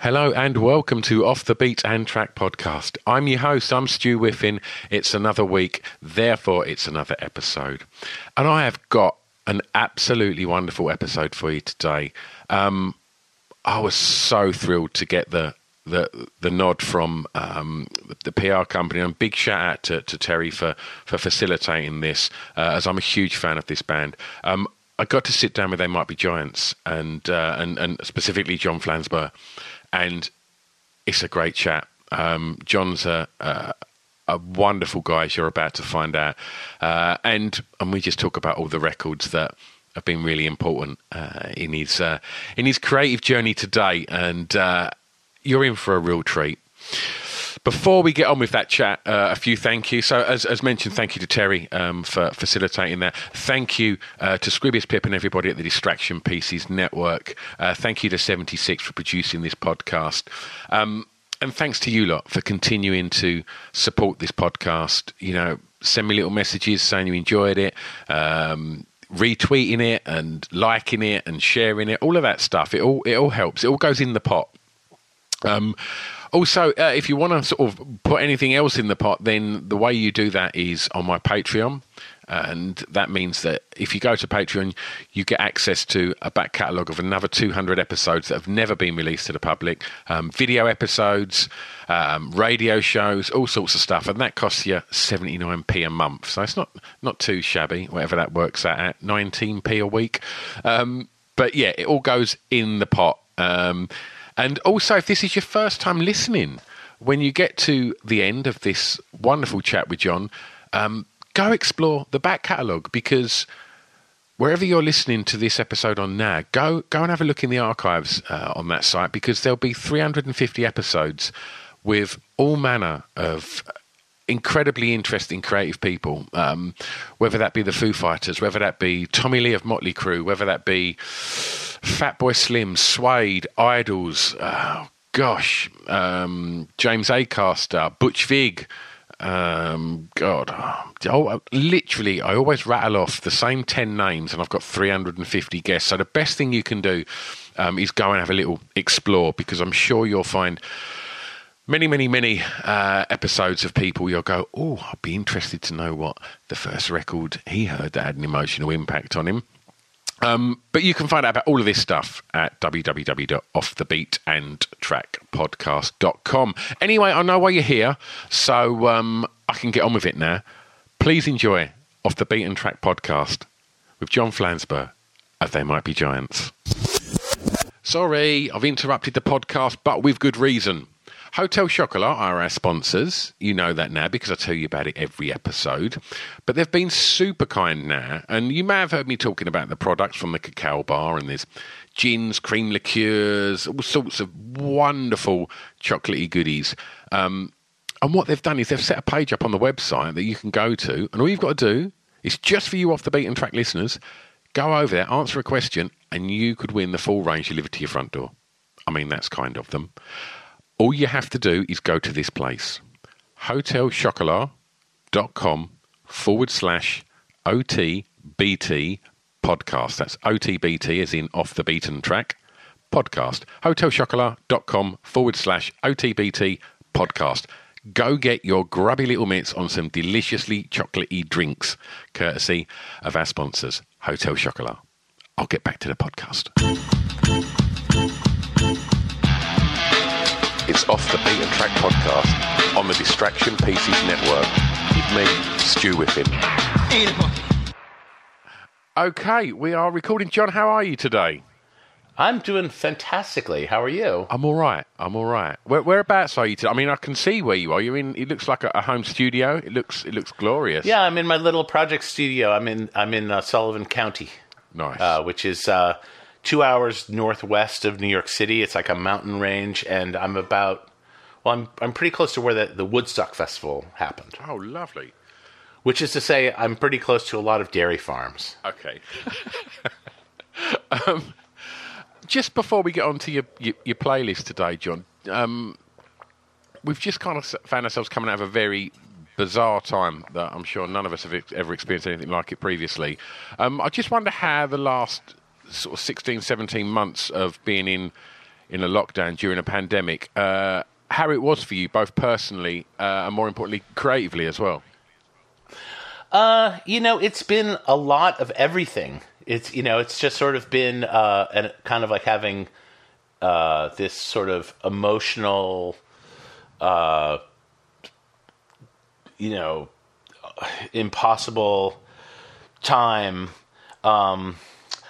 Hello and welcome to Off the Beat and Track podcast. I'm your host, I'm Stu Whiffin. It's another week, therefore, it's another episode. And I have got an absolutely wonderful episode for you today. Um, I was so thrilled to get the the the nod from um, the PR company. And big shout out to, to Terry for for facilitating this, uh, as I'm a huge fan of this band. Um, I got to sit down with They Might Be Giants and uh, and and specifically John Flansburgh, and it's a great chat. Um, John's a, a, a wonderful guy, as you're about to find out, uh, and and we just talk about all the records that have been really important uh, in his uh, in his creative journey today, and uh, you're in for a real treat. Before we get on with that chat, uh, a few thank you. So, as, as mentioned, thank you to Terry um, for facilitating that. Thank you uh, to Scroobius Pip and everybody at the Distraction Pieces Network. Uh, thank you to 76 for producing this podcast. Um, and thanks to you lot for continuing to support this podcast. You know, send me little messages saying you enjoyed it. Um, retweeting it and liking it and sharing it all of that stuff it all it all helps it all goes in the pot um, also, uh, if you want to sort of put anything else in the pot, then the way you do that is on my Patreon. And that means that if you go to Patreon, you get access to a back catalogue of another 200 episodes that have never been released to the public, um, video episodes, um, radio shows, all sorts of stuff. And that costs you 79p a month. So it's not, not too shabby, whatever that works out at, 19p a week. Um, but yeah, it all goes in the pot. Um, and also, if this is your first time listening, when you get to the end of this wonderful chat with John, um, go explore the back catalogue because wherever you're listening to this episode on now, go go and have a look in the archives uh, on that site because there'll be 350 episodes with all manner of incredibly interesting creative people, um, whether that be the Foo Fighters, whether that be Tommy Lee of Motley Crue, whether that be Fatboy Slim, Suede, Idles, oh, gosh, um, James Acaster, Butch Vig. Um, God, oh, literally, I always rattle off the same 10 names and I've got 350 guests. So the best thing you can do um, is go and have a little explore because I'm sure you'll find many, many, many uh, episodes of people you'll go, oh, I'd be interested to know what the first record he heard that had an emotional impact on him. Um, but you can find out about all of this stuff at www.offthebeatandtrackpodcast.com. Anyway, I know why you're here, so um, I can get on with it now. Please enjoy Off the Beat and Track podcast with John Flansburgh of They Might Be Giants. Sorry, I've interrupted the podcast, but with good reason. Hotel Chocolat are our sponsors. You know that now because I tell you about it every episode. But they've been super kind now. And you may have heard me talking about the products from the cacao bar, and there's gins, cream liqueurs, all sorts of wonderful chocolatey goodies. Um, and what they've done is they've set a page up on the website that you can go to, and all you've got to do is just for you off the beaten track listeners, go over there, answer a question, and you could win the full range delivered to your front door. I mean, that's kind of them all you have to do is go to this place hotelchocolat.com forward slash OTBT podcast. That's OTBT as in off the beaten track podcast. Hotelchocolat.com forward slash OTBT podcast. Go get your grubby little mitts on some deliciously chocolatey drinks, courtesy of our sponsors, Hotel Chocolat. I'll get back to the podcast. It's Off the Beaten Track podcast on the Distraction Pieces Network with me, Stu Whiffin. Okay, we are recording. John, how are you today? I'm doing fantastically. How are you? I'm all right. I'm all right. Where, whereabouts are you today? I mean, I can see where you are. You're in. It looks like a, a home studio. It looks. It looks glorious. Yeah, I'm in my little project studio. I'm in. I'm in uh, Sullivan County, Nice. uh, which is uh, two hours northwest of New York City. It's like a mountain range, and I'm about. Well, I'm I'm pretty close to where the, the Woodstock Festival happened, oh, lovely. which is to say, I'm pretty close to a lot of dairy farms. Okay. um, just before we get on to your, your, your playlist today, John, um, we've just kind of found ourselves coming out of a very bizarre time that I'm sure none of us have ever experienced anything like it previously. Um, I just wonder how the last sort of 16, 17 months of being in, in a lockdown during a pandemic, uh, how it was for you, both personally uh, and more importantly, creatively as well. Uh, you know, it's been a lot of everything. It's you know, it's just sort of been uh, and kind of like having uh, this sort of emotional, uh, you know, impossible time. Um,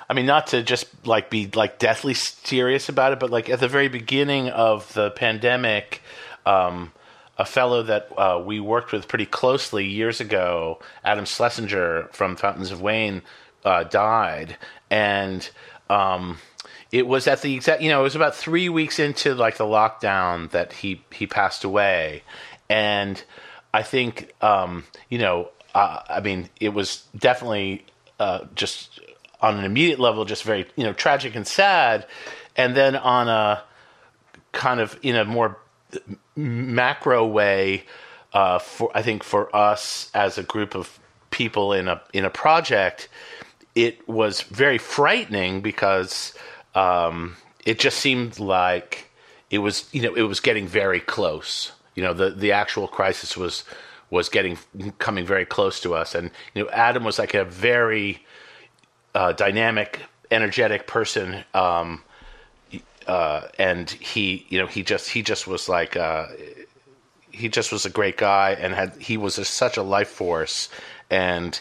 I mean, not to just like be like deathly serious about it, but like at the very beginning of the pandemic, um, a fellow that uh, we worked with pretty closely years ago, Adam Schlesinger from Fountains of Wayne, uh, died, and um, it was at the exact you know it was about three weeks into like the lockdown that he he passed away, and I think um, you know uh, I mean it was definitely uh, just on an immediate level just very you know tragic and sad, and then on a kind of in a more macro way uh, for I think for us as a group of people in a in a project, it was very frightening because um, it just seemed like it was you know it was getting very close. You know the the actual crisis was was getting coming very close to us, and you know Adam was like a very uh, dynamic, energetic person. Um, uh, and he, you know, he just he just was like uh, he just was a great guy, and had he was a, such a life force, and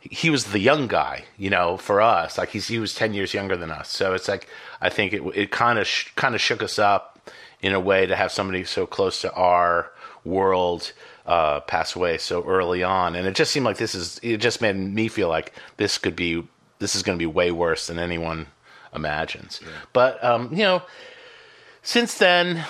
he was the young guy, you know, for us. Like he's he was ten years younger than us, so it's like I think it it kind of sh- kind of shook us up in a way to have somebody so close to our world uh, pass away so early on, and it just seemed like this is it just made me feel like this could be this is going to be way worse than anyone imagines. But um, you know, since then,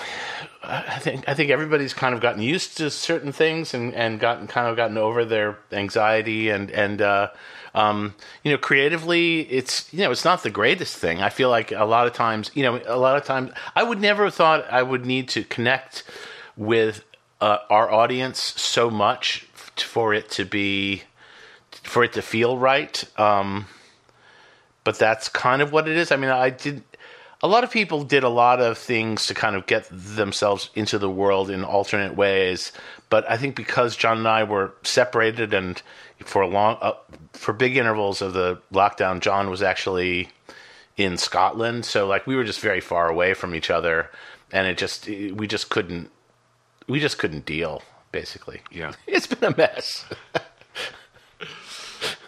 I think I think everybody's kind of gotten used to certain things and and gotten kind of gotten over their anxiety and and uh, um, you know creatively it's you know it's not the greatest thing. I feel like a lot of times you know a lot of times I would never have thought I would need to connect with uh, our audience so much for it to be for it to feel right. Um, but that's kind of what it is. I mean, I did. A lot of people did a lot of things to kind of get themselves into the world in alternate ways, but I think because John and I were separated, and for a long, uh, for big intervals of the lockdown, John was actually in Scotland, so like we were just very far away from each other, and it just we just couldn't we just couldn't deal. Basically, Yeah. it's been a mess.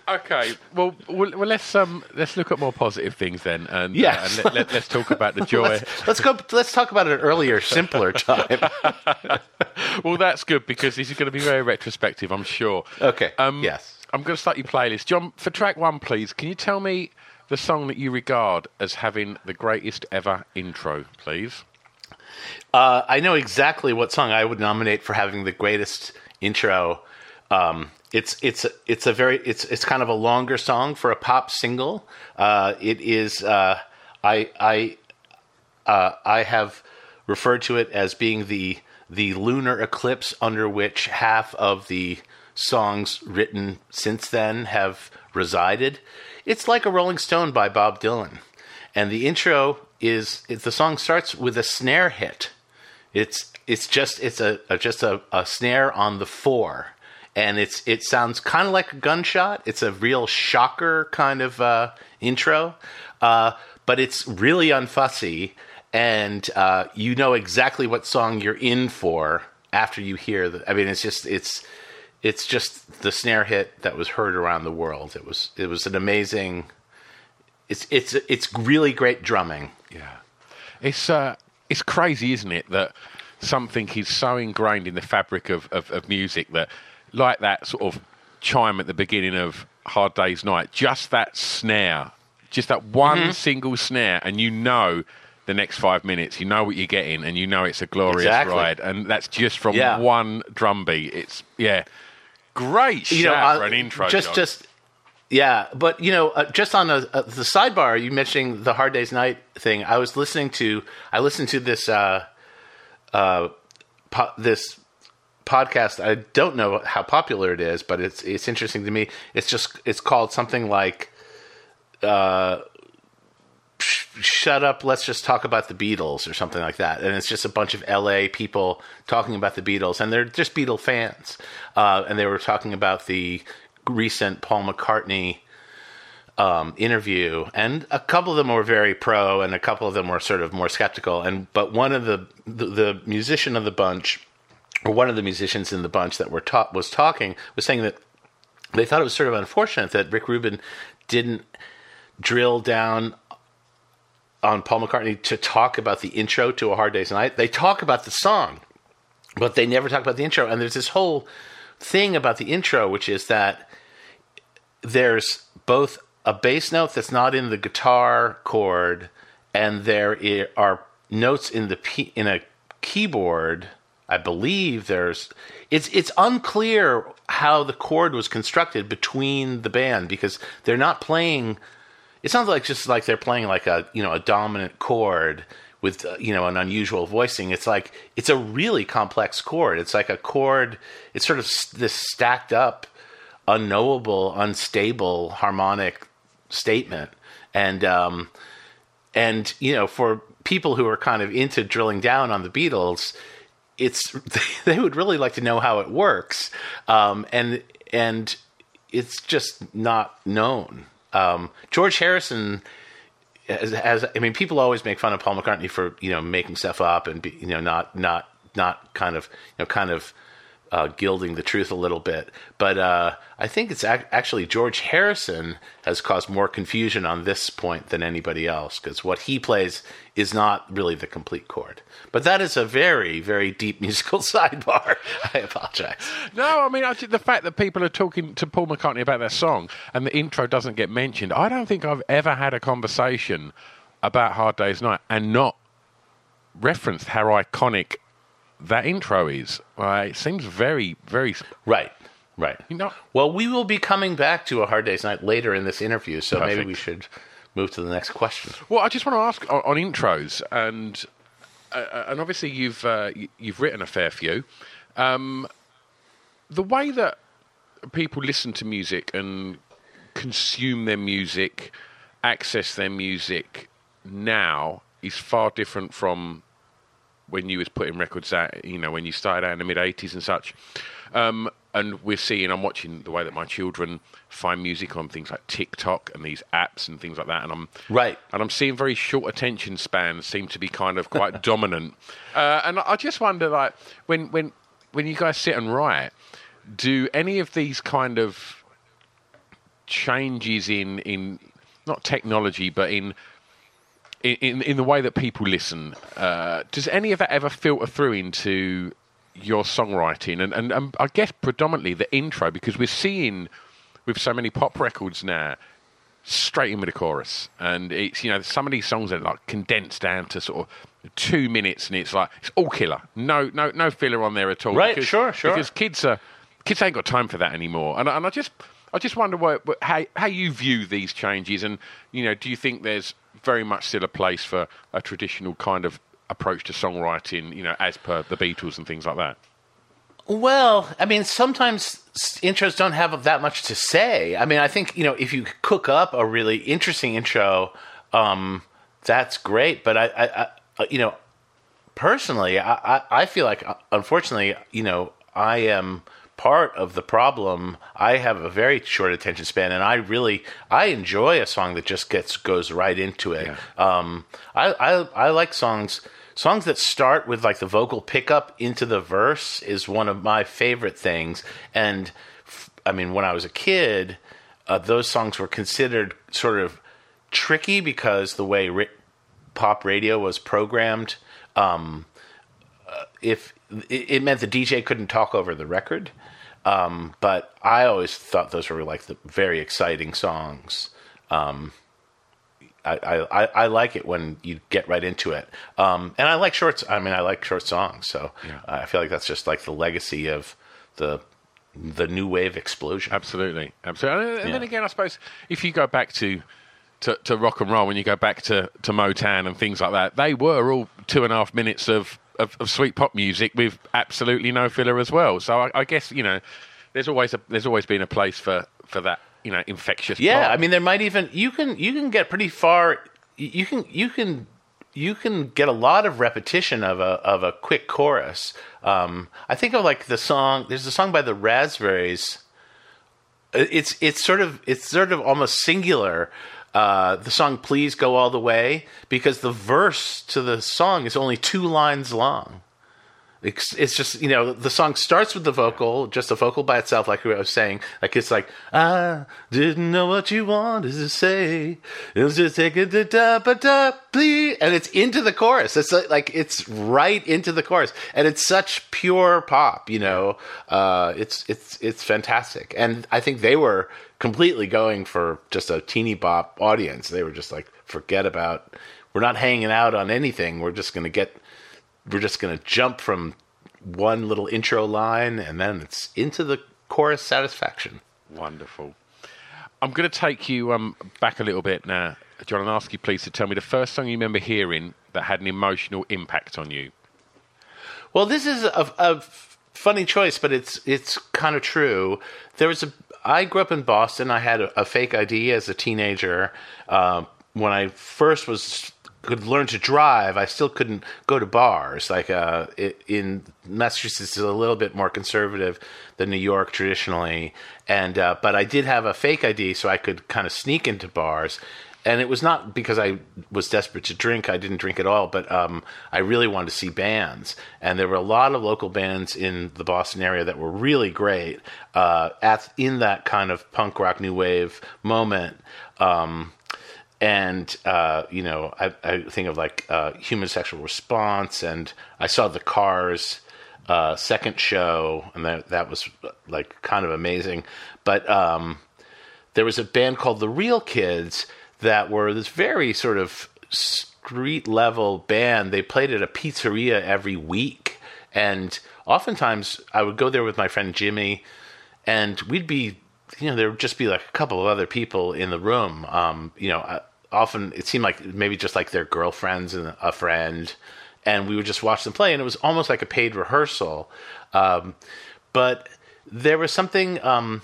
Okay, well, well, well, let's um, let's look at more positive things then, and Yes. uh, and let, let, us talk about the joy. let's, let's go. Let's talk about an earlier, simpler time. well, that's good because this is going to be very retrospective, I'm sure. Okay. Um, yes. I'm going to start your playlist, John. For track one, please, can you tell me the song that you regard as having the greatest ever intro, please? Uh, I know exactly what song I would nominate for having the greatest intro. Um, it's it's it's a very it's it's kind of a longer song for a pop single. Uh, it is uh, I I uh, I have referred to it as being the the lunar eclipse under which half of the songs written since then have resided. It's like a Rolling Stone by Bob Dylan, and the intro is the song starts with a snare hit. It's it's just it's a, a just a, a snare on the four, and it's it sounds kind of like a gunshot. It's a real shocker kind of uh, intro, uh, but it's really unfussy, and uh, you know exactly what song you're in for after you hear the. I mean, it's just it's it's just the snare hit that was heard around the world. It was it was an amazing. It's it's it's really great drumming. Yeah, it's uh, it's crazy, isn't it, that something is so ingrained in the fabric of, of, of music that, like that sort of chime at the beginning of Hard Day's Night, just that snare, just that one Mm-hmm. single snare, and you know the next five minutes, you know what you're getting, and you know it's a glorious Exactly. ride, and that's just from Yeah. one drum beat. It's yeah, great you know, uh, for an intro. Just, John. just, yeah. But you know, uh, just on a, uh, the sidebar, you mentioning the Hard Day's Night thing. I was listening to, I listened to this, uh, uh, po- this podcast. I don't know how popular it is, but it's it's interesting to me. It's just it's called something like. Uh, shut up let's just talk about the beatles or something like that and it's just a bunch of la people talking about the beatles and they're just beatle fans uh, and they were talking about the recent paul mccartney um, interview and a couple of them were very pro and a couple of them were sort of more skeptical and but one of the the, the musician of the bunch or one of the musicians in the bunch that were ta- was talking was saying that they thought it was sort of unfortunate that rick rubin didn't drill down on Paul McCartney to talk about the intro to A Hard Day's Night. They talk about the song, but they never talk about the intro. And there's this whole thing about the intro, which is that there's both a bass note that's not in the guitar chord, and there are notes in the in a keyboard. I believe there's it's it's unclear how the chord was constructed between the band because they're not playing it sounds like just like they're playing like a you know a dominant chord with uh, you know an unusual voicing. It's like it's a really complex chord. It's like a chord it's sort of this stacked up unknowable unstable harmonic statement. And um and you know for people who are kind of into drilling down on the beatles it's they would really like to know how it works um and and it's just not known um, George Harrison has, has, I mean, people always make fun of Paul McCartney for you know making stuff up and be, you know not not not kind of you know kind of uh, gilding the truth a little bit. But uh, I think it's ac- actually George Harrison has caused more confusion on this point than anybody else because what he plays is not really the complete chord. But that is a very very deep musical sidebar. I apologize. No, I mean, I the fact that people are talking to Paul McCartney about their song and the intro doesn't get mentioned, I don't think I've ever had a conversation about Hard Day's Night and not referenced how iconic that intro is. Uh, it seems very, very. Right. Right. You know, Well, we will be coming back to a hard day's night later in this interview, so maybe we should move to the next question. Well, I just want to ask on, on intros, and uh, and obviously you've uh, you've written a fair few. Um, the way that people listen to music and consume their music, access their music now is far different from when you was putting records out. You know, when you started out in the mid '80s and such. Um, and we're seeing, I'm watching the way that my children find music on things like TikTok and these apps and things like that. And I'm Right. and I'm seeing very short attention spans seem to be kind of quite dominant. Uh, and I just wonder, like, when when when you guys sit and write, do any of these kind of changes in in not technology, but in in, in, the way that people listen, uh, does any of that ever filter through into your songwriting? And, and, and I guess predominantly the intro, because we're seeing with so many pop records now, straight in with the chorus. And it's, you know, some of these songs are like condensed down to sort of two minutes and it's like, it's all killer. No, no, no filler on there at all. Right, Because- sure, sure. Because kids are, kids ain't got time for that anymore. And, I- and I just, I just wonder what, what- how, how you view these changes. And, you know, do you think there's very much still a place for a traditional kind of approach to songwriting, you know, as per the Beatles and things like that? Well, I mean, sometimes intros don't have that much to say. I mean, I think you know if you cook up a really interesting intro, um, that's great. But I, I, I uh, you know, personally, I, I, feel like uh, unfortunately, you know, I am part of the problem. I have a very short attention span, and I really I enjoy a song that just gets goes right into it. Um, I, I I like songs songs that start with like the vocal pickup into the verse is one of my favorite things. And f- I mean, when I was a kid, uh, those songs were considered sort of tricky because the way ri- pop radio was programmed. Um, uh, if it, it meant the DJ couldn't talk over the record, um, but I always thought those were like the very exciting songs. Um, I, I, I like it when you get right into it. Um, and I like shorts. I mean, I like short songs. So Yeah. I feel like that's just like the legacy of the the new wave explosion. Absolutely, absolutely. And then Yeah. again, I suppose if you go back to, to to rock and roll, when you go back to to Motown and things like that, they were all two and a half minutes of of, of sweet pop music with absolutely no filler as well. So I, I guess you know, there's always a there's always been a place for for that you know infectious. Yeah, pop. I mean, there might even you can you can get pretty far. You can you can you can get a lot of repetition of a of a quick chorus. Um, I think of like the song. There's a song by the Raspberries. It's it's sort of it's sort of almost singular. Uh, the song "Please Go All the Way" because the verse to the song is only two lines long. It's, it's just you know the song starts with the vocal, just the vocal by itself, like I was saying. Like it's like I didn't know what you wanted to say. It was just it to da ba da and it's into the chorus. It's like, like it's right into the chorus, and it's such pure pop. You know, uh, it's it's it's fantastic, and I think they were completely going for just a teeny bop audience. They were just like, forget about. We're not hanging out on anything. We're just going to get we're just going to jump from one little intro line and then it's into the chorus satisfaction. Wonderful. I'm going to take you um, back a little bit now, John, and ask you please to tell me the first song you remember hearing that had an emotional impact on you. Well, this is a, a funny choice, but it's it's kind of true. There was a I grew up in Boston. I had a, a fake ID as a teenager. Uh, when I first was could learn to drive, I still couldn't go to bars. Like uh, it, in Massachusetts, is a little bit more conservative than New York traditionally, and uh, but I did have a fake ID, so I could kind of sneak into bars. And it was not because I was desperate to drink. I didn't drink at all, but um, I really wanted to see bands. And there were a lot of local bands in the Boston area that were really great uh, at in that kind of punk rock new wave moment. Um, and uh, you know, I, I think of like uh, Human Sexual Response, and I saw the Cars uh, second show, and that that was like kind of amazing. But um, there was a band called the Real Kids that were this very sort of street level band. They played at a pizzeria every week, and oftentimes I would go there with my friend Jimmy, and we'd be, you know, there would just be like a couple of other people in the room. Um, you know, often it seemed like maybe just like their girlfriends and a friend, and we would just watch them play, and it was almost like a paid rehearsal. Um, but there was something. Um,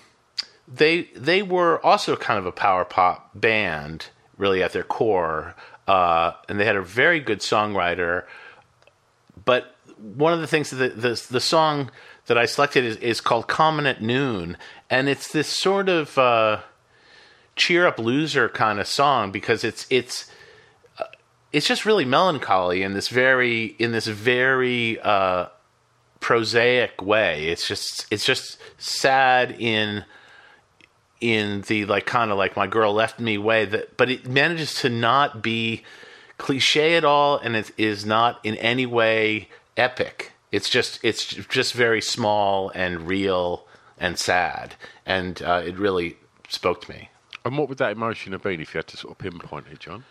they they were also kind of a power pop band, really at their core, uh, and they had a very good songwriter. But one of the things that the the, the song that I selected is, is called "Common at Noon," and it's this sort of uh, cheer up loser kind of song because it's it's uh, it's just really melancholy in this very in this very uh, prosaic way. It's just it's just sad in in the like kind of like my girl left me way that but it manages to not be cliche at all and it is not in any way epic. It's just it's just very small and real and sad and uh, it really spoke to me. And what would that emotion have been if you had to sort of pinpoint it, John?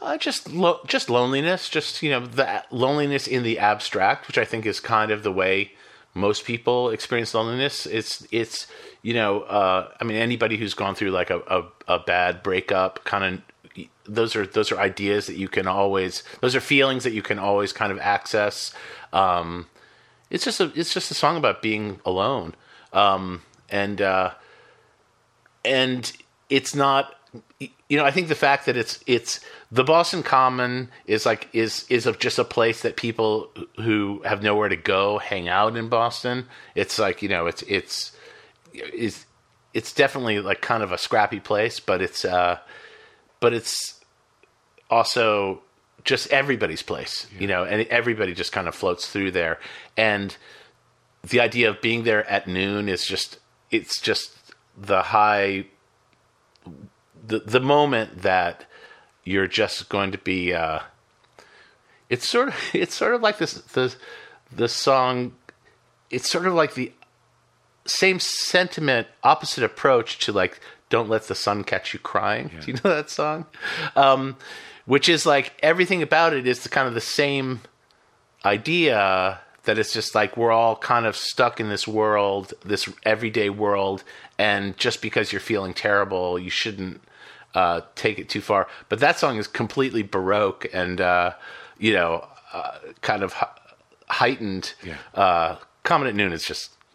uh, just lo- just loneliness just you know that loneliness in the abstract which i think is kind of the way most people experience loneliness. It's it's you know uh, i mean anybody who's gone through like a, a, a bad breakup kind of those are those are ideas that you can always those are feelings that you can always kind of access um, it's just a it's just a song about being alone um, and uh, and it's not you know, I think the fact that it's it's the Boston Common is like is is of just a place that people who have nowhere to go hang out in Boston. It's like you know, it's it's is it's definitely like kind of a scrappy place, but it's uh, but it's also just everybody's place, yeah. you know, and everybody just kind of floats through there. And the idea of being there at noon is just it's just the high the the moment that you're just going to be uh, it's sort of it's sort of like this the the song it's sort of like the same sentiment opposite approach to like don't let the sun catch you crying yeah. do you know that song um, which is like everything about it is the kind of the same idea that it's just like we're all kind of stuck in this world this everyday world and just because you're feeling terrible you shouldn't uh, take it too far. But that song is completely baroque and uh, you know uh, kind of heightened. Yeah. Uh, Common at Noon is just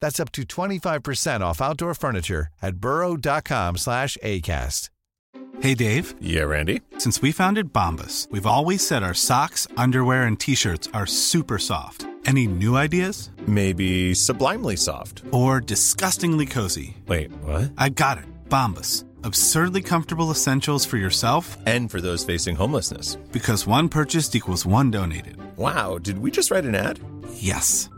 That's up to 25% off outdoor furniture at burrow.com slash ACAST. Hey, Dave. Yeah, Randy. Since we founded Bombas, we've always said our socks, underwear, and T-shirts are super soft. Any new ideas? Maybe sublimely soft. Or disgustingly cozy. Wait, what? I got it. Bombas Absurdly comfortable essentials for yourself and for those facing homelessness. Because one purchased equals one donated. Wow, did we just write an ad? Yes.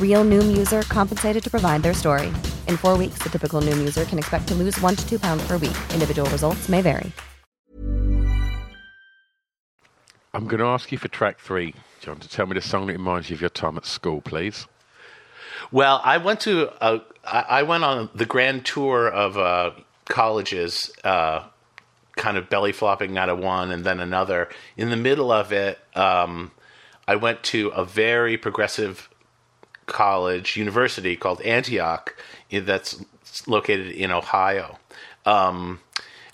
Real Noom user compensated to provide their story. In four weeks, the typical Noom user can expect to lose one to two pounds per week. Individual results may vary. I'm going to ask you for track three, John, to tell me the song that reminds you of your time at school, please. Well, I went to a, I went on the grand tour of uh, colleges, uh, kind of belly flopping out of one and then another. In the middle of it, um, I went to a very progressive college, university called Antioch, that's located in Ohio. Um,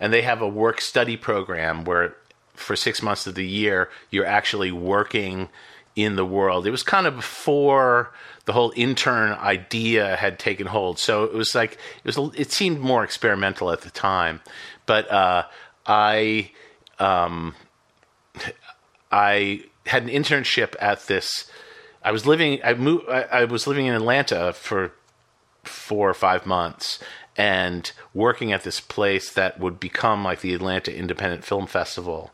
and they have a work study program where for six months of the year, you're actually working in the world. It was kind of before the whole intern idea had taken hold. So it was like it was it seemed more experimental at the time, but uh, I um, I had an internship at this. I was living. I moved. I, I was living in Atlanta for four or five months and working at this place that would become like the Atlanta Independent Film Festival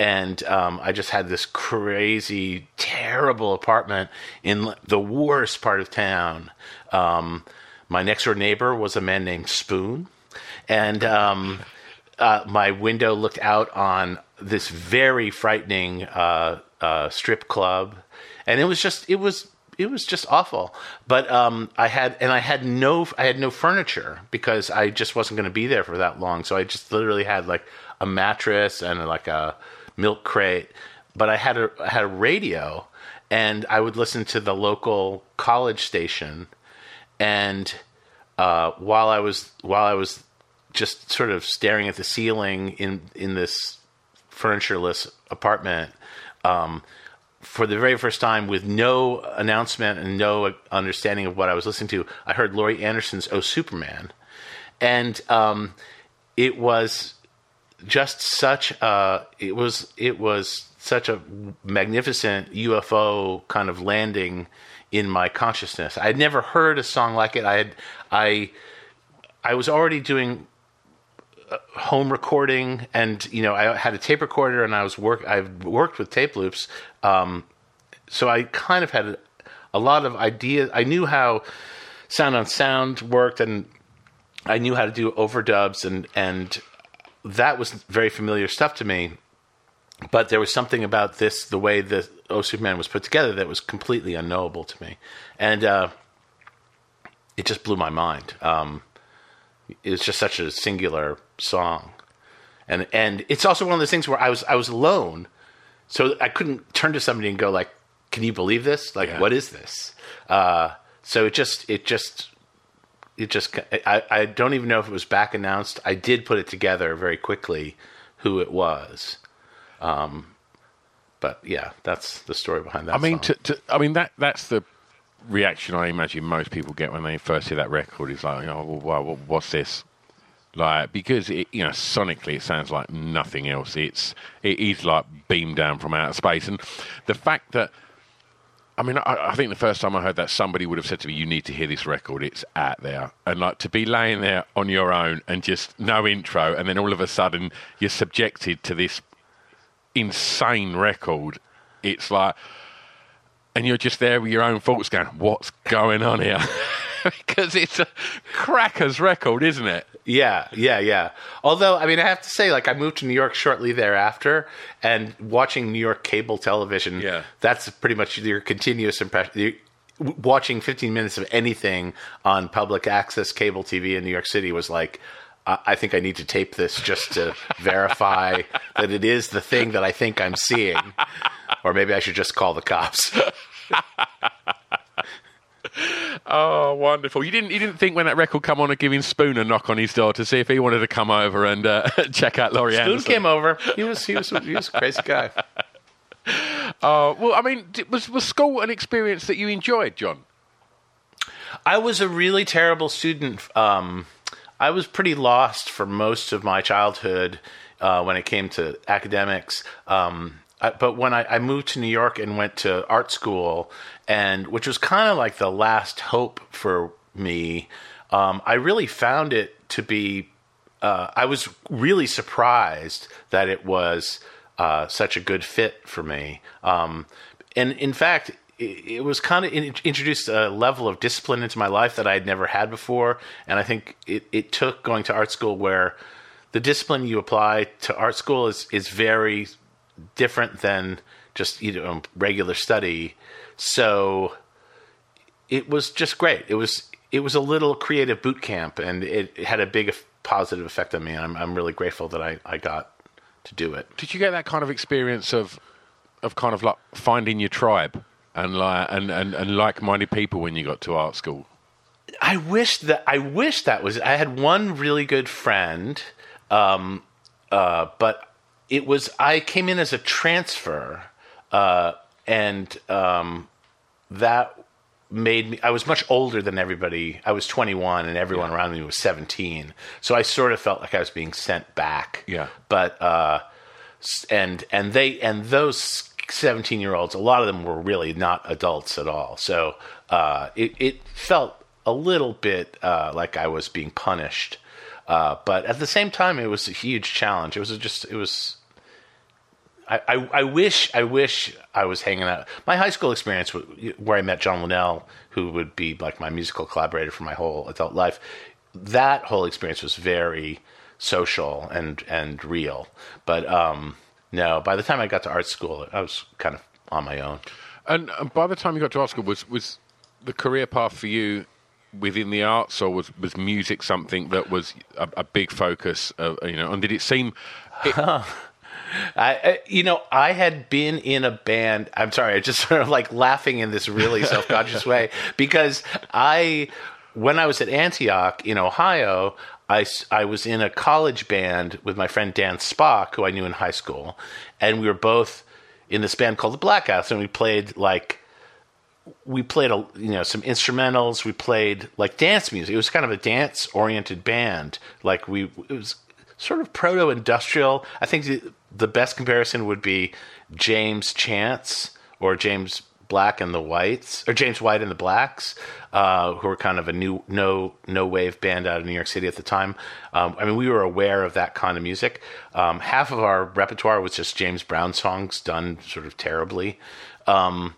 and um, I just had this crazy, terrible apartment in the worst part of town. Um, my next door neighbor was a man named Spoon, and um, uh, my window looked out on this very frightening uh, uh, strip club, and it was just it was it was just awful. But um, I had and I had no I had no furniture because I just wasn't going to be there for that long. So I just literally had like a mattress and like a milk crate, but I had a I had a radio, and I would listen to the local college station, and uh, while I was while I was just sort of staring at the ceiling in in this furnitureless apartment. Um, for the very first time, with no announcement and no understanding of what I was listening to, I heard Laurie Anderson's "Oh Superman," and um, it was just such a it was it was such a magnificent UFO kind of landing in my consciousness. I had never heard a song like it. I had I I was already doing home recording, and you know, I had a tape recorder, and I was work. I've worked with tape loops, um, so I kind of had a, a lot of ideas. I knew how sound on sound worked, and I knew how to do overdubs, and and that was very familiar stuff to me. But there was something about this, the way the Oh Superman was put together, that was completely unknowable to me, and uh, it just blew my mind. Um, it was just such a singular song, and and it's also one of those things where I was I was alone, so I couldn't turn to somebody and go like, "Can you believe this? Like, Yeah. what is this?" Uh, so it just it just it just I, I don't even know if it was back announced. I did put it together very quickly who it was. Um, but yeah, that's the story behind that. I mean, to, to, I mean that that's the reaction I imagine most people get when they first hear that record. Is like, oh, wow, what's this? Like, because it, you know, sonically it sounds like nothing else. It's it is like beamed down from outer space, and the fact that. I mean, I, I think the first time I heard that, somebody would have said to me, "You need to hear this record. It's out there." And like to be laying there on your own and just no intro, and then all of a sudden you're subjected to this insane record. It's like, and you're just there with your own thoughts going, what's going on here? because it's a cracker's record, isn't it? Yeah, yeah, yeah. Although, I mean, I have to say, like, I moved to New York shortly thereafter, and watching New York cable television, Yeah. that's pretty much your continuous impression. Watching 15 minutes of anything on public access cable TV in New York City was like, I I think I need to tape this just to verify that it is the thing that I think I'm seeing. Or maybe I should just call the cops. Oh, wonderful! You didn't you didn't think when that record come on, of giving Spoon a knock on his door to see if he wanted to come over and uh, check out Laurie Spoon Anderson? came over. He was, he was, he was a crazy guy. Oh, well, I mean, was was school an experience that you enjoyed, John? I was a really terrible student. Um, I was pretty lost for most of my childhood uh, when it came to academics. Um, I, but when I, I moved to New York and went to art school, and which was kind of like the last hope for me, um, I really found it to be. Uh, I was really surprised that it was uh, such a good fit for me. Um, and in fact, it, was kind of in, introduced a level of discipline into my life that I had never had before. And I think it, it took going to art school where the discipline you apply to art school is, is very different than just you know regular study. So it was just great. It was it was a little creative boot camp, and it, it had a big positive effect on me. I'm I'm really grateful that I, I got to do it. Did you get that kind of experience of of kind of like finding your tribe and like and, and, and like minded people when you got to art school? I wish that I wish that was. I had one really good friend, um, uh, but it was I came in as a transfer, uh, and um, that made me. I was much older than everybody. I was 21, and everyone around me was 17. So I sort of felt like I was being sent back. Yeah. But uh, and and they and those 17 year olds, a lot of them were really not adults at all. So uh, it it felt a little bit uh, like I was being punished. Uh, but at the same time, it was a huge challenge. It was just, it was. I, I, I wish, I wish I was hanging out. My high school experience, where I met John Linnell, who would be like my musical collaborator for my whole adult life, that whole experience was very social and and real. But um, no, by the time I got to art school, I was kind of on my own. And, and by the time you got to art school, was was the career path for you within the arts, or was was music something that was a, a big focus? Of, you know, and did it seem? It, I, I, you know, I had been in a band. I'm sorry, I just sort of like laughing in this really self conscious way because I, when I was at Antioch in Ohio, I, I was in a college band with my friend Dan Spock, who I knew in high school, and we were both in this band called the Blackouts, and we played like we played a you know some instrumentals we played like dance music. It was kind of a dance oriented band. Like we it was sort of proto industrial i think the, the best comparison would be james chance or james Black and the Whites, or James White and the Blacks, uh, who were kind of a new no no wave band out of New York City at the time. Um, I mean, we were aware of that kind of music. Um, half of our repertoire was just James Brown songs done sort of terribly. Um,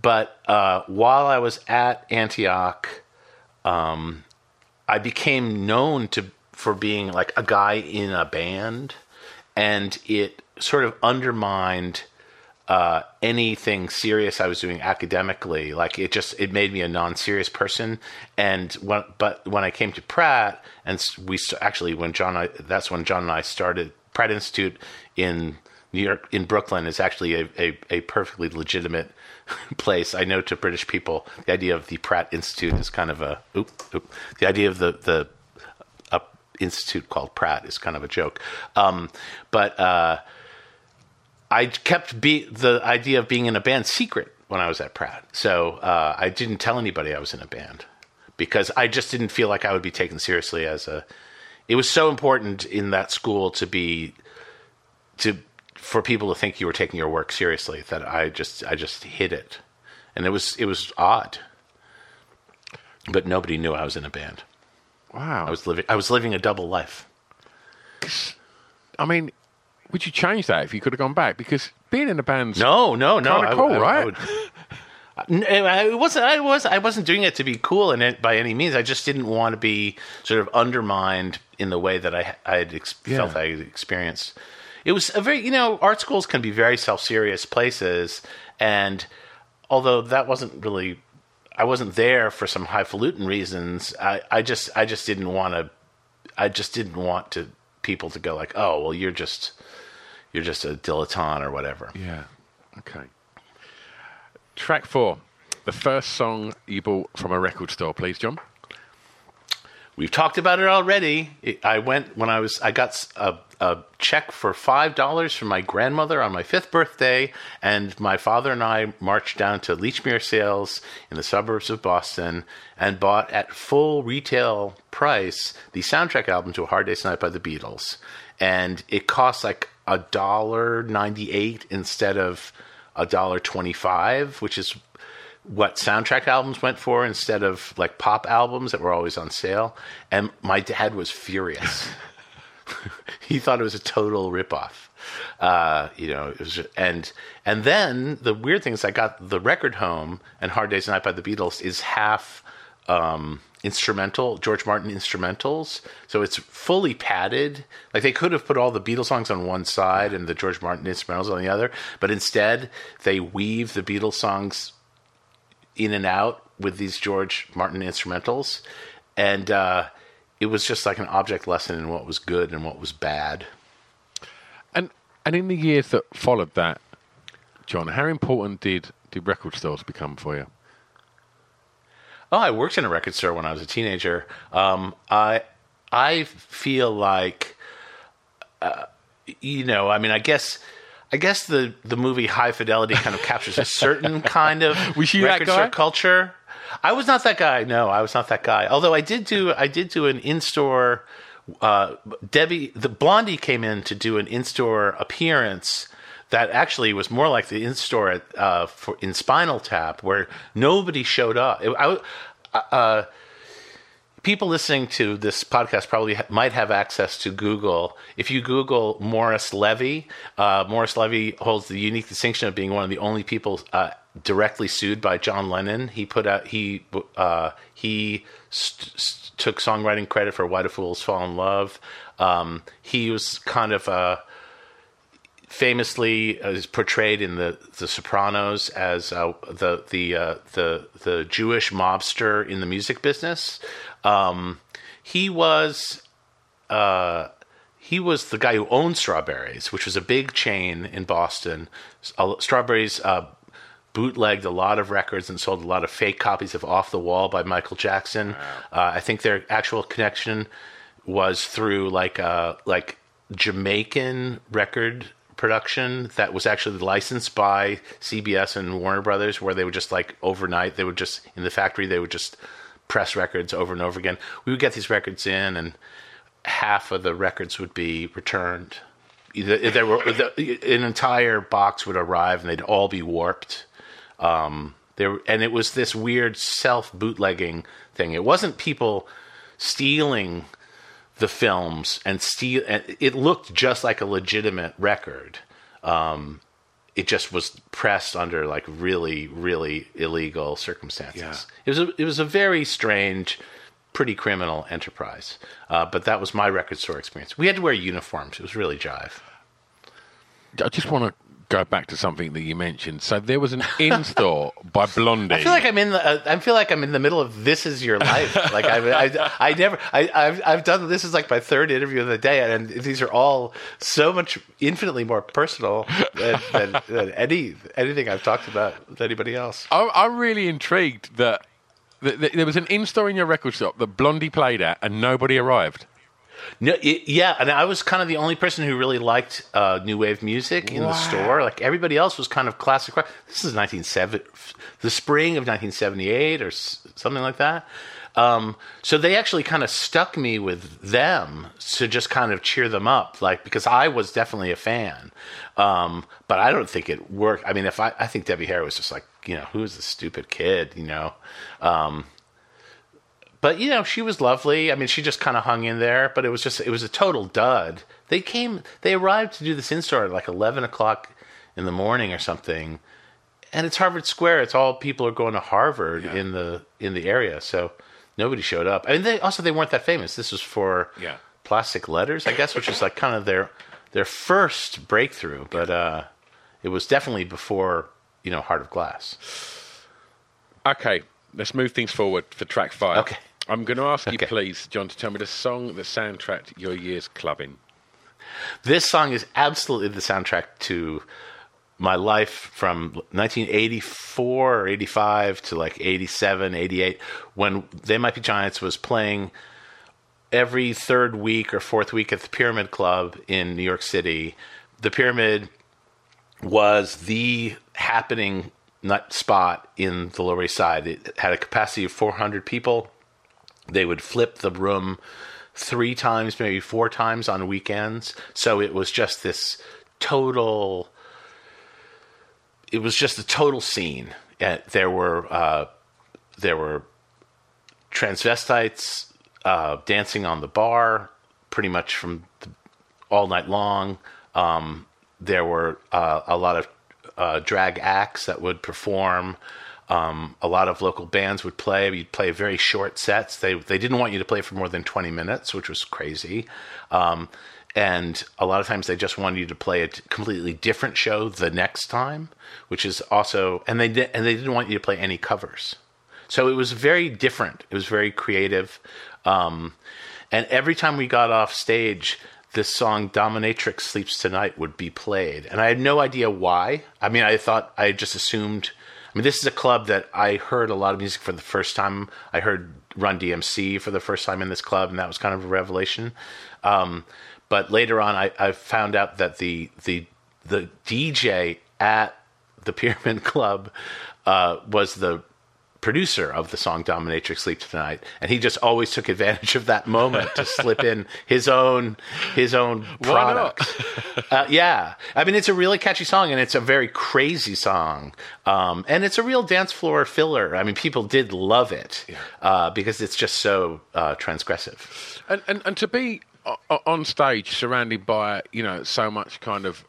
but uh, while I was at Antioch, um, I became known to for being like a guy in a band, and it sort of undermined uh, anything serious I was doing academically. Like it just it made me a non-serious person. And when but when I came to Pratt, and we st- actually when John I, that's when John and I started Pratt Institute in New York in Brooklyn is actually a, a, a perfectly legitimate place. I know to British people the idea of the Pratt Institute is kind of a oop, oop. the idea of the the uh, institute called Pratt is kind of a joke. Um, but uh, I kept be the idea of being in a band secret when I was at Pratt. So uh, I didn't tell anybody I was in a band because I just didn't feel like I would be taken seriously as a. It was so important in that school to be to for people to think you were taking your work seriously that I just I just hid it, and it was it was odd. But nobody knew I was in a band. Wow. I was living I was living a double life. I mean, would you change that if you could have gone back? Because being in a band's No, no, no. Kinda I- cool, I- I right? would- eh, I it wasn't. I was. I wasn't doing it to be cool in it by any means. I just didn't want to be sort of undermined in the way that I, I had ex- Yeah. felt I had experienced. It was a very, you know, art schools can be very self-serious places, and although that wasn't really, I wasn't there for some highfalutin reasons. I, I just, I just didn't want to. I just didn't want to people to go like, oh, well, you're just, you're just a dilettante or whatever. Yeah. Okay. Track four. The first song you bought from a record store, please, John. We've talked about it already. I went when I was I got a check for five dollars from my grandmother on my fifth birthday, and my father and I marched down to Lechmere Sales in the suburbs of Boston and bought at full retail price the soundtrack album to A Hard Day's Night by the Beatles, and it cost like a dollar ninety eight instead of a dollar twenty five, which is what soundtrack albums went for instead of like pop albums that were always on sale. And my dad was furious. he thought it was a total ripoff. Uh, you know, it was, and and then the weird thing is, I got the record home, and Hard Day's Night by the Beatles is half um, instrumental, George Martin instrumentals. So it's fully padded. Like they could have put all the Beatles songs on one side and the George Martin instrumentals on the other, but instead they weave the Beatles songs in and out with these George Martin instrumentals, and uh, it was just like an object lesson in what was good and what was bad. And and in the years that followed that, John, how important did did record stores become for you? Oh, I worked in a record store when I was a teenager. Um, I I feel like, uh, you know, I mean, I guess. I guess the, the movie High Fidelity kind of captures a certain kind of record store culture. I was not that guy. No, I was not that guy. Although I did do I did do an in store. Uh, Debbie, the Blondie came in to do an in store appearance that actually was more like the in store at, uh, for in Spinal Tap, where nobody showed up. It, I, uh, people listening to this podcast probably ha- might have access to Google. If you Google Morris Levy, uh, Morris Levy holds the unique distinction of being one of the only people uh, directly sued by John Lennon. He put out he uh, he st- st- took songwriting credit for "Why Do Fools Fall in Love." Um, he was kind of a famously uh, is portrayed in the The Sopranos as uh, the the uh, the the Jewish mobster in the music business. Um, he was uh, he was the guy who owned Strawberries, which was a big chain in Boston. Strawberries uh, bootlegged a lot of records and sold a lot of fake copies of Off the Wall by Michael Jackson. Uh, I think their actual connection was through like uh, like Jamaican record production that was actually licensed by CBS and Warner Brothers, where they would just like overnight they would just in the factory they would just press records over and over again. We would get these records in, and half of the records would be returned. There were an entire box would arrive, and they'd all be warped. Um, there and it was this weird self bootlegging thing. It wasn't people stealing the films and steal. And it looked just like a legitimate record. Um, it just was pressed under like really, really illegal circumstances. Yeah. It was a, it was a very strange, pretty criminal enterprise. Uh, but that was my record store experience. We had to wear uniforms. It was really jive. I just want to go back to something that you mentioned. So there was an in store by Blondie. I feel like I'm in the. Uh, I feel like I'm in the middle of this is your life. Like I, I, I never. I, I've, I've done this is like my third interview of the day, and these are all so much infinitely more personal than, than, than any anything I've talked about with anybody else. I'm, I'm really intrigued that, that, that there was an in store in your record shop that Blondie played at, and nobody arrived. No, it, yeah, and I was kind of the only person who really liked uh, new wave music in the store. Like everybody else was kind of classic rock. This is 1970, the spring of 1978 or s- something like that. Um, so they actually kind of stuck me with them to just kind of cheer them up, like because I was definitely a fan. Um, but I don't think it worked. I mean, if I, I think Debbie Harry was just like, you know, who is the stupid kid, you know? Um, but you know she was lovely. I mean she just kind of hung in there but it was just it was a total dud. They came they arrived to do this in store at like 11 o'clock in the morning or something and it's harvard square. It's all people are going to harvard in the in the area so nobody showed up. I mean they also they weren't that famous. This was for Yeah. plastic letters i guess which is like kind of their their first breakthrough but uh it was definitely before you know heart of glass. Okay, let's move things forward for track five. Okay. I'm going to ask you, Okay. please, John, to tell me the song that soundtracked your year's clubbing. This song is absolutely the soundtrack to my life from 1984 or 85 to like 87, 88, when They Might Be Giants was playing every third week or fourth week at the Pyramid Club in New York City. The Pyramid was the happening nut spot in the Lower East Side. It had a capacity of 400 people. They would flip the room three times, maybe four times on weekends. So it was just this total. It was just a total scene. And there were uh, there were transvestites uh, dancing on the bar, pretty much from the, all night long. Um, there were uh, a lot of uh, drag acts that would perform. Um, a lot of local bands would play. You'd play very short sets. They they didn't want you to play for more than twenty minutes, which was crazy. Um, and a lot of times they just wanted you to play a completely different show the next time, which is also and they did, and they didn't want you to play any covers. So it was very different. It was very creative. Um, and every time we got off stage, this song Dominatrix Sleeps Tonight would be played. And I had no idea why. I mean, I thought, I just assumed. I mean, this is a club that I heard a lot of music for the first time. I heard Run DMC for the first time in this club, and that was kind of a revelation. Um, but later on, I, I found out that the the the DJ at the Pyramid Club uh, was the producer of the song Dominatrix Sleep Tonight and he just always took advantage of that moment to slip in his own his own product. uh, yeah. I mean it's a really catchy song and it's a very crazy song. Um, and it's a real dance floor filler. I mean people did love it uh, because it's just so uh, transgressive. And, and, and to be o- o- on stage surrounded by, you know, so much kind of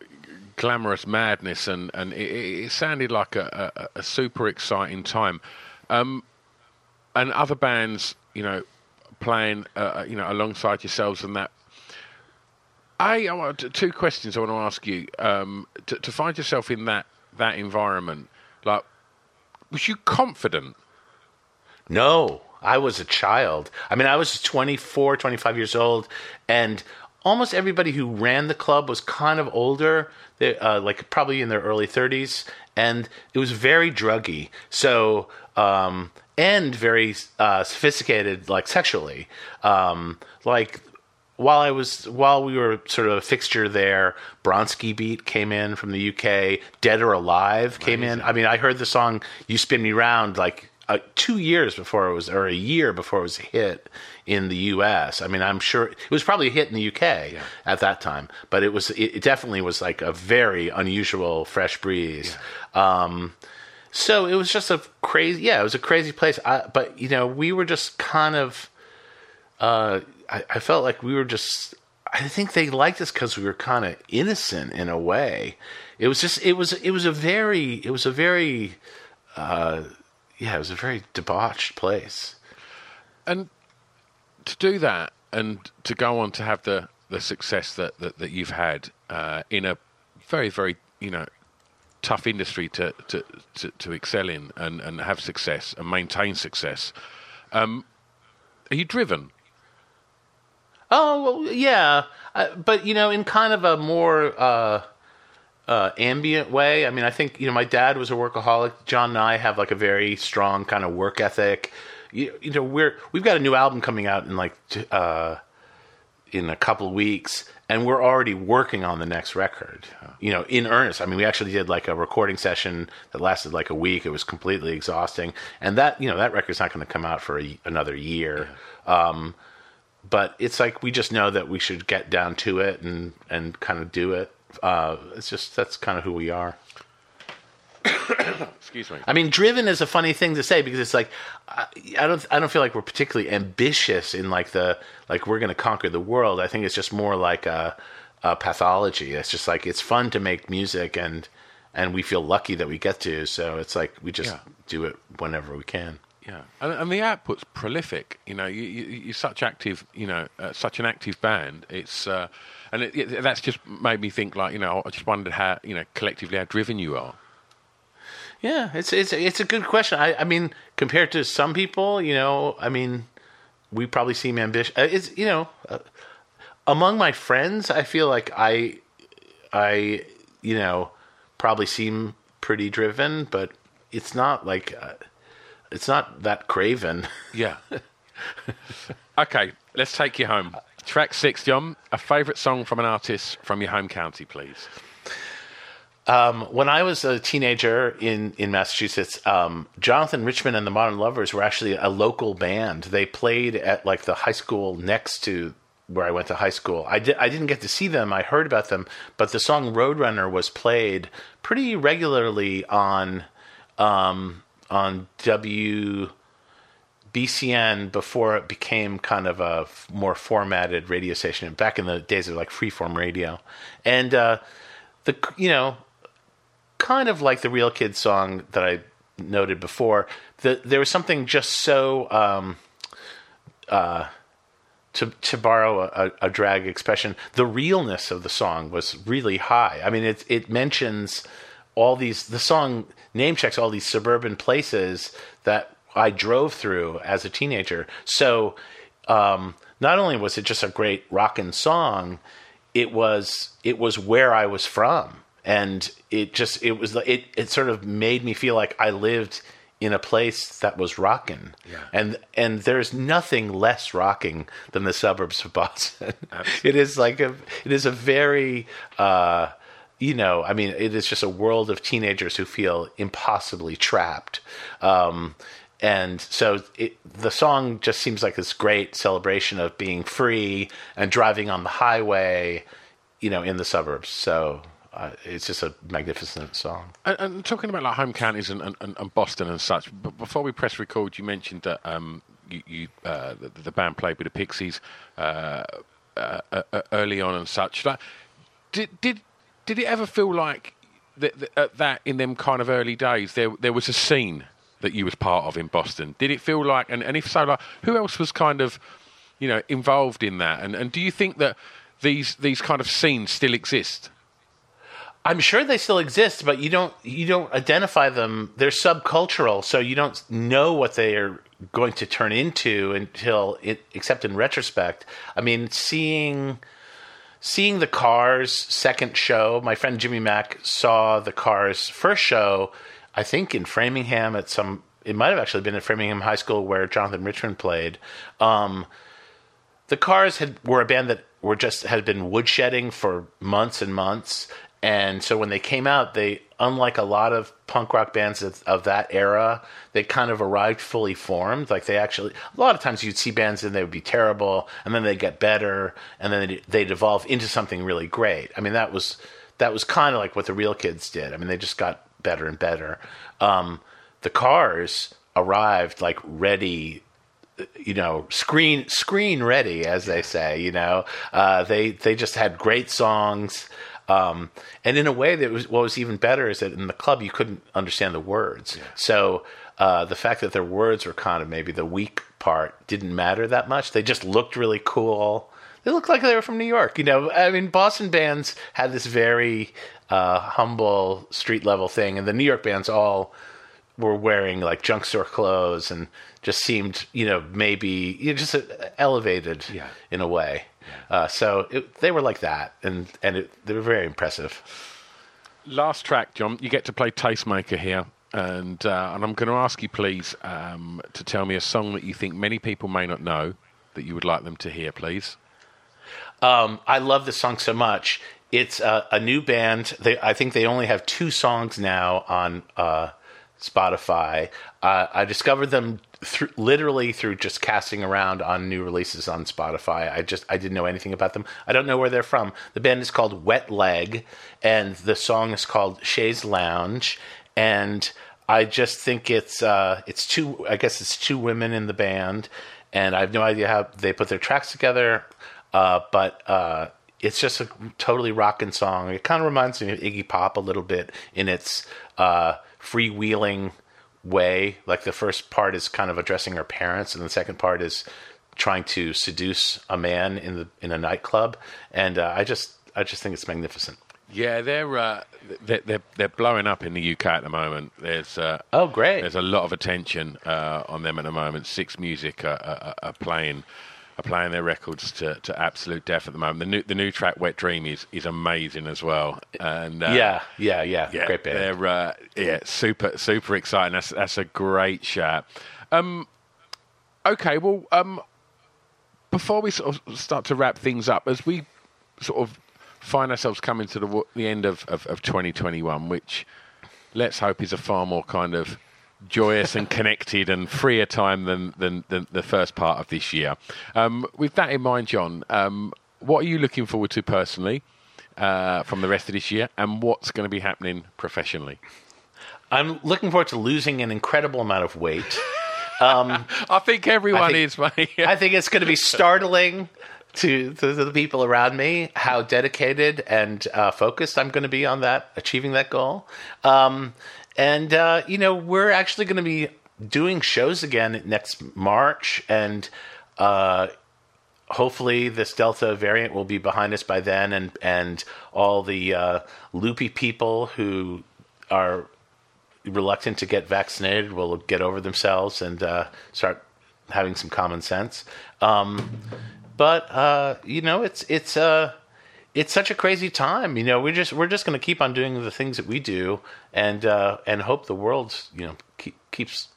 glamorous madness and, and it, it it sounded like a, a, a super exciting time. Um, and other bands, you know, playing, uh, you know, alongside yourselves and that. I want two questions I want to ask you. Um, to, to find yourself in that that environment, like, was you confident? No, I was a child. I mean, I was 24, 25 years old, and almost everybody who ran the club was kind of older, uh, like probably in their early 30s, and it was very druggy. So, um, and very uh, sophisticated, like sexually. Um, like while I was while we were sort of a fixture there, Bronski Beat came in from the UK. Dead or Alive came in. I mean, I heard the song "You Spin Me Round" like uh, two years before it was, or a year before it was a hit in the US. I mean, I'm sure it was probably a hit in the UK at that time, but it was it, it definitely was like a very unusual fresh breeze. Um, So it was just a crazy, yeah, it was a crazy place. I, but you know, we were just kind of, uh, I, I felt like we were just. I think they liked us because we were kind of innocent in a way. It was just, it was, it was a very, it was a very, uh, yeah, it was a very debauched place. And to do that and to go on to have the, the success that, that, that you've had uh, in a very, very, you know, tough industry to, to, to, to excel in and, and have success and maintain success. Um, are you driven? Oh yeah, uh, but you know, in kind of a more uh, uh, ambient way. I mean, I think you know, my dad was a workaholic. John and I have like a very strong kind of work ethic. You, you know, we're we've got a new album coming out in like uh, in a couple of weeks, and we're already working on the next record. You know, in earnest. I mean, we actually did like a recording session that lasted like a week. It was completely exhausting, and that you know that record's not going to come out for a, another year. Um, but it's like we just know that we should get down to it and and kind of do it. Uh, it's just that's kind of who we are. Excuse me. I mean, driven is a funny thing to say because it's like I, I don't I don't feel like we're particularly ambitious in like the like we're going to conquer the world. I think it's just more like a, a pathology. It's just like it's fun to make music and and we feel lucky that we get to. So it's like we just Yeah. do it whenever we can. Yeah, and, and the output's prolific. You know, you, you, you're such active. You know, uh, such an active band. It's uh, and it, it, that's just made me think. Like, you know, I just wondered how you know collectively how driven you are. Yeah, it's it's it's a good question. I I mean, compared to some people, you know, I mean, we probably seem ambitious. Uh, It's you know, uh, among my friends, I feel like I I you know probably seem pretty driven, but it's not like uh, it's not that craven. Yeah. okay, let's take you home. Track six, John. A favourite song from an artist from your home county, please. Um, when I was a teenager in in Massachusetts, um, Jonathan Richman and the Modern Lovers were actually a local band. They played at like the high school next to where I went to high school. I did I didn't get to see them. I heard about them, but the song Roadrunner was played pretty regularly on um, on W. BCN before it became kind of a f- more formatted radio station back in the days of like freeform radio, and uh, the you know kind of like the Real Kids song that I noted before. The, there was something just so um, uh, to to borrow a, a drag expression, the realness of the song was really high. I mean, it it mentions all these. The song name checks all these suburban places that I drove through as a teenager. So um, not only was it just a great rockin' song, it was it was where I was from, and it just it was it it sort of made me feel like I lived in a place that was rocking. Yeah. And and there's nothing less rocking than the suburbs of Boston. it is like a it is a very uh you know, I mean, it is just a world of teenagers who feel impossibly trapped. Um, and so it, the song just seems like this great celebration of being free and driving on the highway, you know, in the suburbs. So uh, it's just a magnificent song. And, and talking about like home counties and, and, and Boston and such, but before we press record, you mentioned that um, you, you uh, the, the band played with the Pixies uh, uh, uh, early on and such. Like, did did did it ever feel like that, that that in them kind of early days there there was a scene that you was part of in Boston? Did it feel like, and, and if so, like who else was kind of you know involved in that? And and do you think that these these kind of scenes still exist? I'm sure they still exist, but you don't you don't identify them. They're subcultural, so you don't know what they are going to turn into until it, except in retrospect. I mean, seeing seeing the Cars second show. My friend Jimmy Mack saw the Cars first show, I think in Framingham at some. It might have actually been at Framingham High School where Jonathan Richman played. Um, the Cars had were a band that were just had been woodshedding for months and months, and so when they came out, they unlike a lot of punk rock bands of, of that era, they kind of arrived fully formed. Like they actually, a lot of times you'd see bands and they would be terrible, and then they get better, and then they'd, they'd evolve into something really great. I mean, that was that was kind of like what the Real Kids did. I mean, they just got better and better. Um, the cars arrived like ready you know screen screen ready as they say you know uh, they they just had great songs um, and in a way that was what was even better is that in the club you couldn't understand the words so uh, the fact that their words were kind of maybe the weak part didn't matter that much they just looked really cool they looked like they were from New York. You know, I mean, Boston bands had this very uh, humble street level thing, and the New York bands all were wearing like junk store clothes and just seemed, you know, maybe you know, just elevated Yeah. in a way. Uh, so it, they were like that, and and it, they were very impressive. Last track, John. You get to play Tastemaker here, and uh, and I'm going to ask you, please, um, to tell me a song that you think many people may not know that you would like them to hear, please. Um, I love this song so much. It's uh, a new band. They, I think they only have two songs now on uh, Spotify. Uh, I discovered them through, literally through just casting around on new releases on Spotify. I just I didn't know anything about them. I don't know where they're from. The band is called Wet Leg, and the song is called Chaise Longue. And I just think it's uh, it's two. I guess it's two women in the band, and I have no idea how they put their tracks together. Uh, but uh, it's just a totally rocking song. It kind of reminds me of Iggy Pop a little bit in its uh, freewheeling way. Like the first part is kind of addressing her parents, and the second part is trying to seduce a man in the in a nightclub. And uh, I just I just think it's magnificent. Yeah, they're, uh, they're they're they're blowing up in the UK at the moment. There's uh, Oh, great! there's a lot of attention uh, on them at the moment. Six Music are, are, are playing are playing their records to, to absolute death at the moment. The new the new track Wet Dream is, is amazing as well. And uh, yeah, yeah, yeah, yeah, Great band. They're uh, yeah, super super exciting. That's that's a great shout. Um, okay, well, um, before we sort of start to wrap things up, as we sort of find ourselves coming to the the end of, of, of 2021, which let's hope is a far more kind of joyous and connected and freer time than, than, than the first part of this year. Um, with that in mind, John, um, what are you looking forward to personally uh, from the rest of this year, and what's going to be happening professionally? I'm looking forward to losing an incredible amount of weight. I think everyone I think- is, mate. I think it's going to be startling to, to the people around me how dedicated and uh, focused I'm going to be on that, achieving that goal. Um, and, uh, you know, we're actually going to be doing shows again next March. And uh, hopefully this Delta variant will be behind us by then. And, and all the uh, loopy people who are reluctant to get vaccinated will get over themselves and uh, start having some common sense. Um, but uh, you know, it's it's uh, it's such a crazy time. You know, we're just we're just going to keep on doing the things that we do and uh, and hope the world you know keep, keeps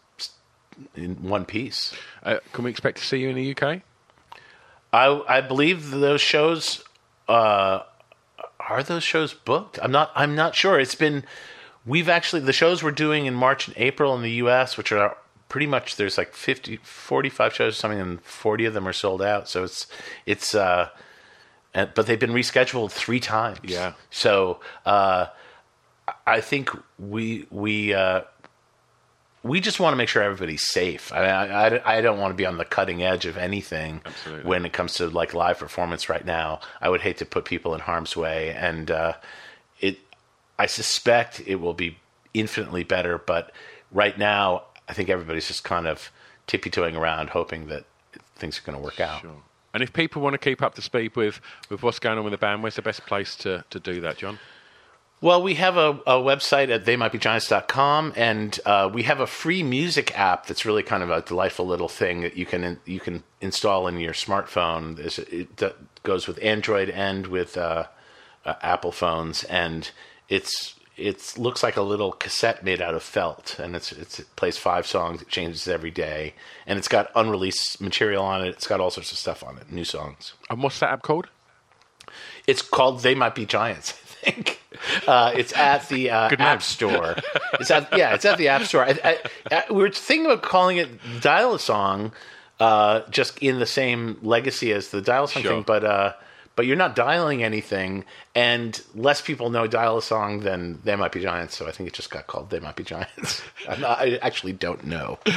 in one piece. Uh, can we expect to see you in the UK? I I believe those shows uh, are those shows booked. I'm not I'm not sure. It's been we've actually the shows we're doing in March and April in the U.S., which are pretty much there's like 50 45 shows or something and 40 of them are sold out so it's it's uh but they've been rescheduled three times Yeah. so uh i think we we uh we just want to make sure everybody's safe. I, I, I don't want to be on the cutting edge of anything Absolutely. when it comes to like live performance right now. I would hate to put people in harm's way, and uh, it. I suspect it will be infinitely better, but right now I think everybody's just kind of tippy toeing around, hoping that things are going to work out. And if people want to keep up to speed with, with what's going on with the band, where's the best place to, to do that, John? Well, we have a, a website at theymightbegiants.com, and uh, we have a free music app that's really kind of a delightful little thing that you can you can install in your smartphone. There's, it goes with Android and with uh, uh, Apple phones, and it's it looks like a little cassette made out of felt, and it's, it's it plays five songs. It changes every day, and it's got unreleased material on it. It's got all sorts of stuff on it, new songs. And what's that app called? It's called They Might Be Giants, I think. Uh, it's at the uh, App. Store. It's at yeah, it's at the App Store. I, I, I, we were thinking about calling it Dial a Song, uh, just in the same legacy as the Dial Song Sure. thing, but uh, but you're not dialing anything, and less people know dial a song than They Might Be Giants. So I think it just got called They Might Be Giants. Not, I actually don't know.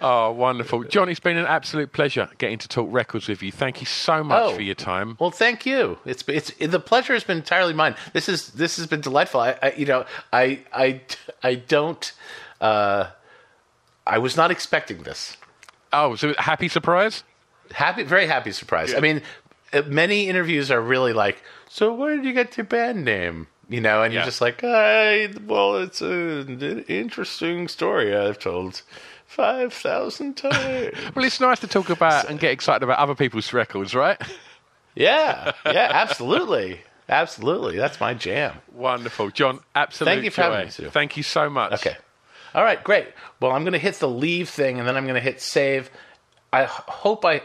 Oh, wonderful. John, it's been an absolute pleasure getting to talk records with you. Thank you so much Oh. for your time. Well, thank you. It's it's the pleasure has been entirely mine. This is this has been delightful. I, I you know I I I don't. Uh, I was not expecting this. Oh, so happy surprise? Happy, very happy surprise. I mean, Uh, many interviews are really like, so where did you get your band name? You know, and Yeah. you're just like, I, well, it's an interesting story I've told five thousand times. Well, it's nice to talk about and get excited about other people's records, right? yeah, yeah, absolutely, absolutely. That's my jam. Wonderful. John, absolutely. Thank you for joy. having me, Sue. Thank you so much. Okay. All right, great. Well, I'm going to hit the leave thing, and then I'm going to hit save. I hope I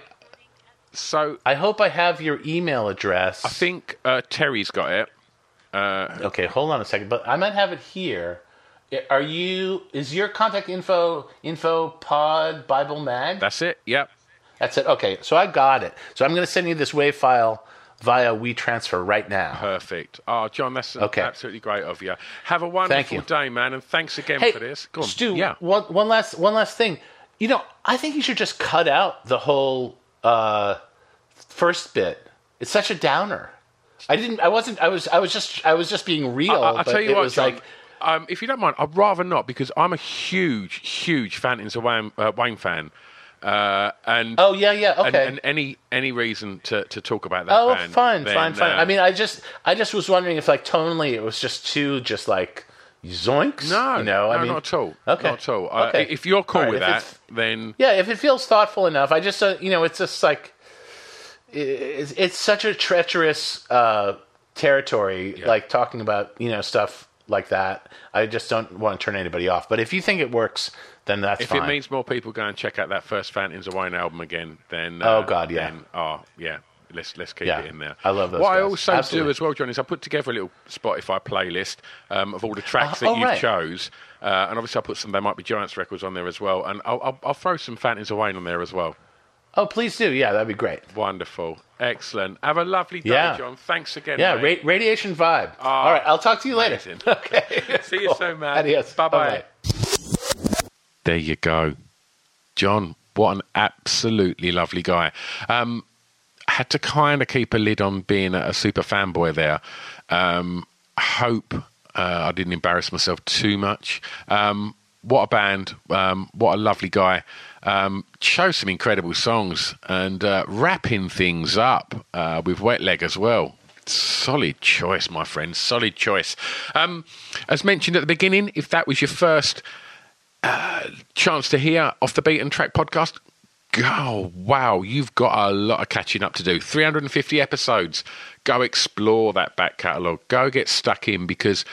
So I hope I have your email address. I think uh, Terry's got it. Uh, okay, hold on a second, but I might have it here. Are you? Is your contact info info pod Bible mag? That's it. Yep. That's it. Okay, so I got it. So I'm going to send you this WAV file via WeTransfer right now. Perfect. Oh, John, that's Okay. absolutely great of you. Have a wonderful day, man, and thanks again Hey, for this. Go on. Stu. Yeah. One one last one last thing. You know, I think you should just cut out the whole uh, first bit. It's such a downer. I didn't. I wasn't. I was. I was just. I was just being real. I, will tell you it what, was John, like. um, if you don't mind, I'd rather not because I'm a huge, huge Fountains of Wayne, uh, Wayne fan. Uh, and Oh yeah, yeah. and, Okay. and any any reason to, to talk about that oh, band, fine, then, fine, fine. uh, I mean, I just, I just was wondering if, like, tonally, it was just too, just like, zoinks. no, you know, no, I mean, not at all. Okay. Not at all. Uh, Okay. if you're cool right, with that, then Yeah, if it feels thoughtful enough, I just, uh, you know, it's just like, it's, it's such a treacherous uh, territory, like talking about, you know, stuff like that. I just don't want to turn anybody off. But if you think it works, then that's if fine. it means more people go and check out that first Fountains of Wayne album again, then uh, Oh, God, yeah. then, oh yeah, let's let's keep Yeah, it in there. I love those What I also Absolutely. do as well, John, is I put together a little Spotify playlist um, of all the tracks Uh, that oh, you right. chose, uh, and obviously I put some. They Might Be Giants records on there as well, and I'll, I'll, I'll throw some Fountains of Wayne on there as well. oh, please do. Yeah, that'd be great. Wonderful, excellent. Have a lovely day, Yeah. John. Thanks again. Yeah, ra- radiation vibe. All right, I'll talk to you later. amazing. okay. See you Cool. soon, man. Adios. Bye bye. Bye-bye. There you go. John, what an absolutely lovely guy. Um, had to kind of keep a lid on being a, super fanboy there. Um, hope uh, I didn't embarrass myself too much. Um, what a band. Um, what a lovely guy. Um, chose some incredible songs and uh, wrapping things up uh, with Wet Leg as well. Solid choice, my friend. Solid choice. Um, as mentioned at the beginning, if that was your first chance to hear off the beaten track podcast oh wow you've got a lot of catching up to do. 350 episodes. Go explore that back catalogue. Go get stuck in because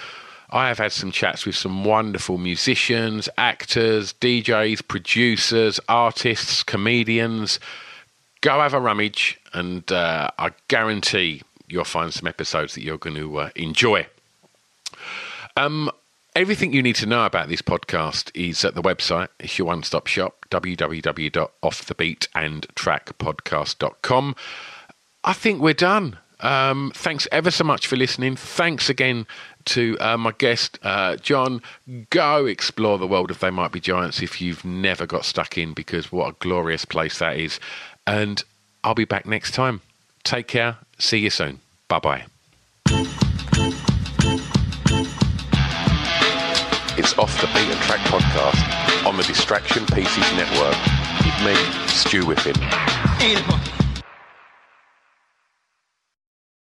i have had some chats with some wonderful musicians actors djs producers artists comedians. Go have a rummage and uh, i guarantee you'll find some episodes that you're going to uh, enjoy. Um, everything you need to know about this podcast is at the website. It's your one stop shop, www.offthebeatentrackpodcast.com. I think we're done. Um, thanks ever so much for listening. Thanks again to uh, my guest, uh, John. Go explore the world of They Might Be Giants if you've never got stuck in, because what a glorious place that is. And I'll be back next time. Take care. See you soon. Bye bye. It's Off the Beaten Track podcast on the Distraction Pieces Network with me, Stu Whiffin.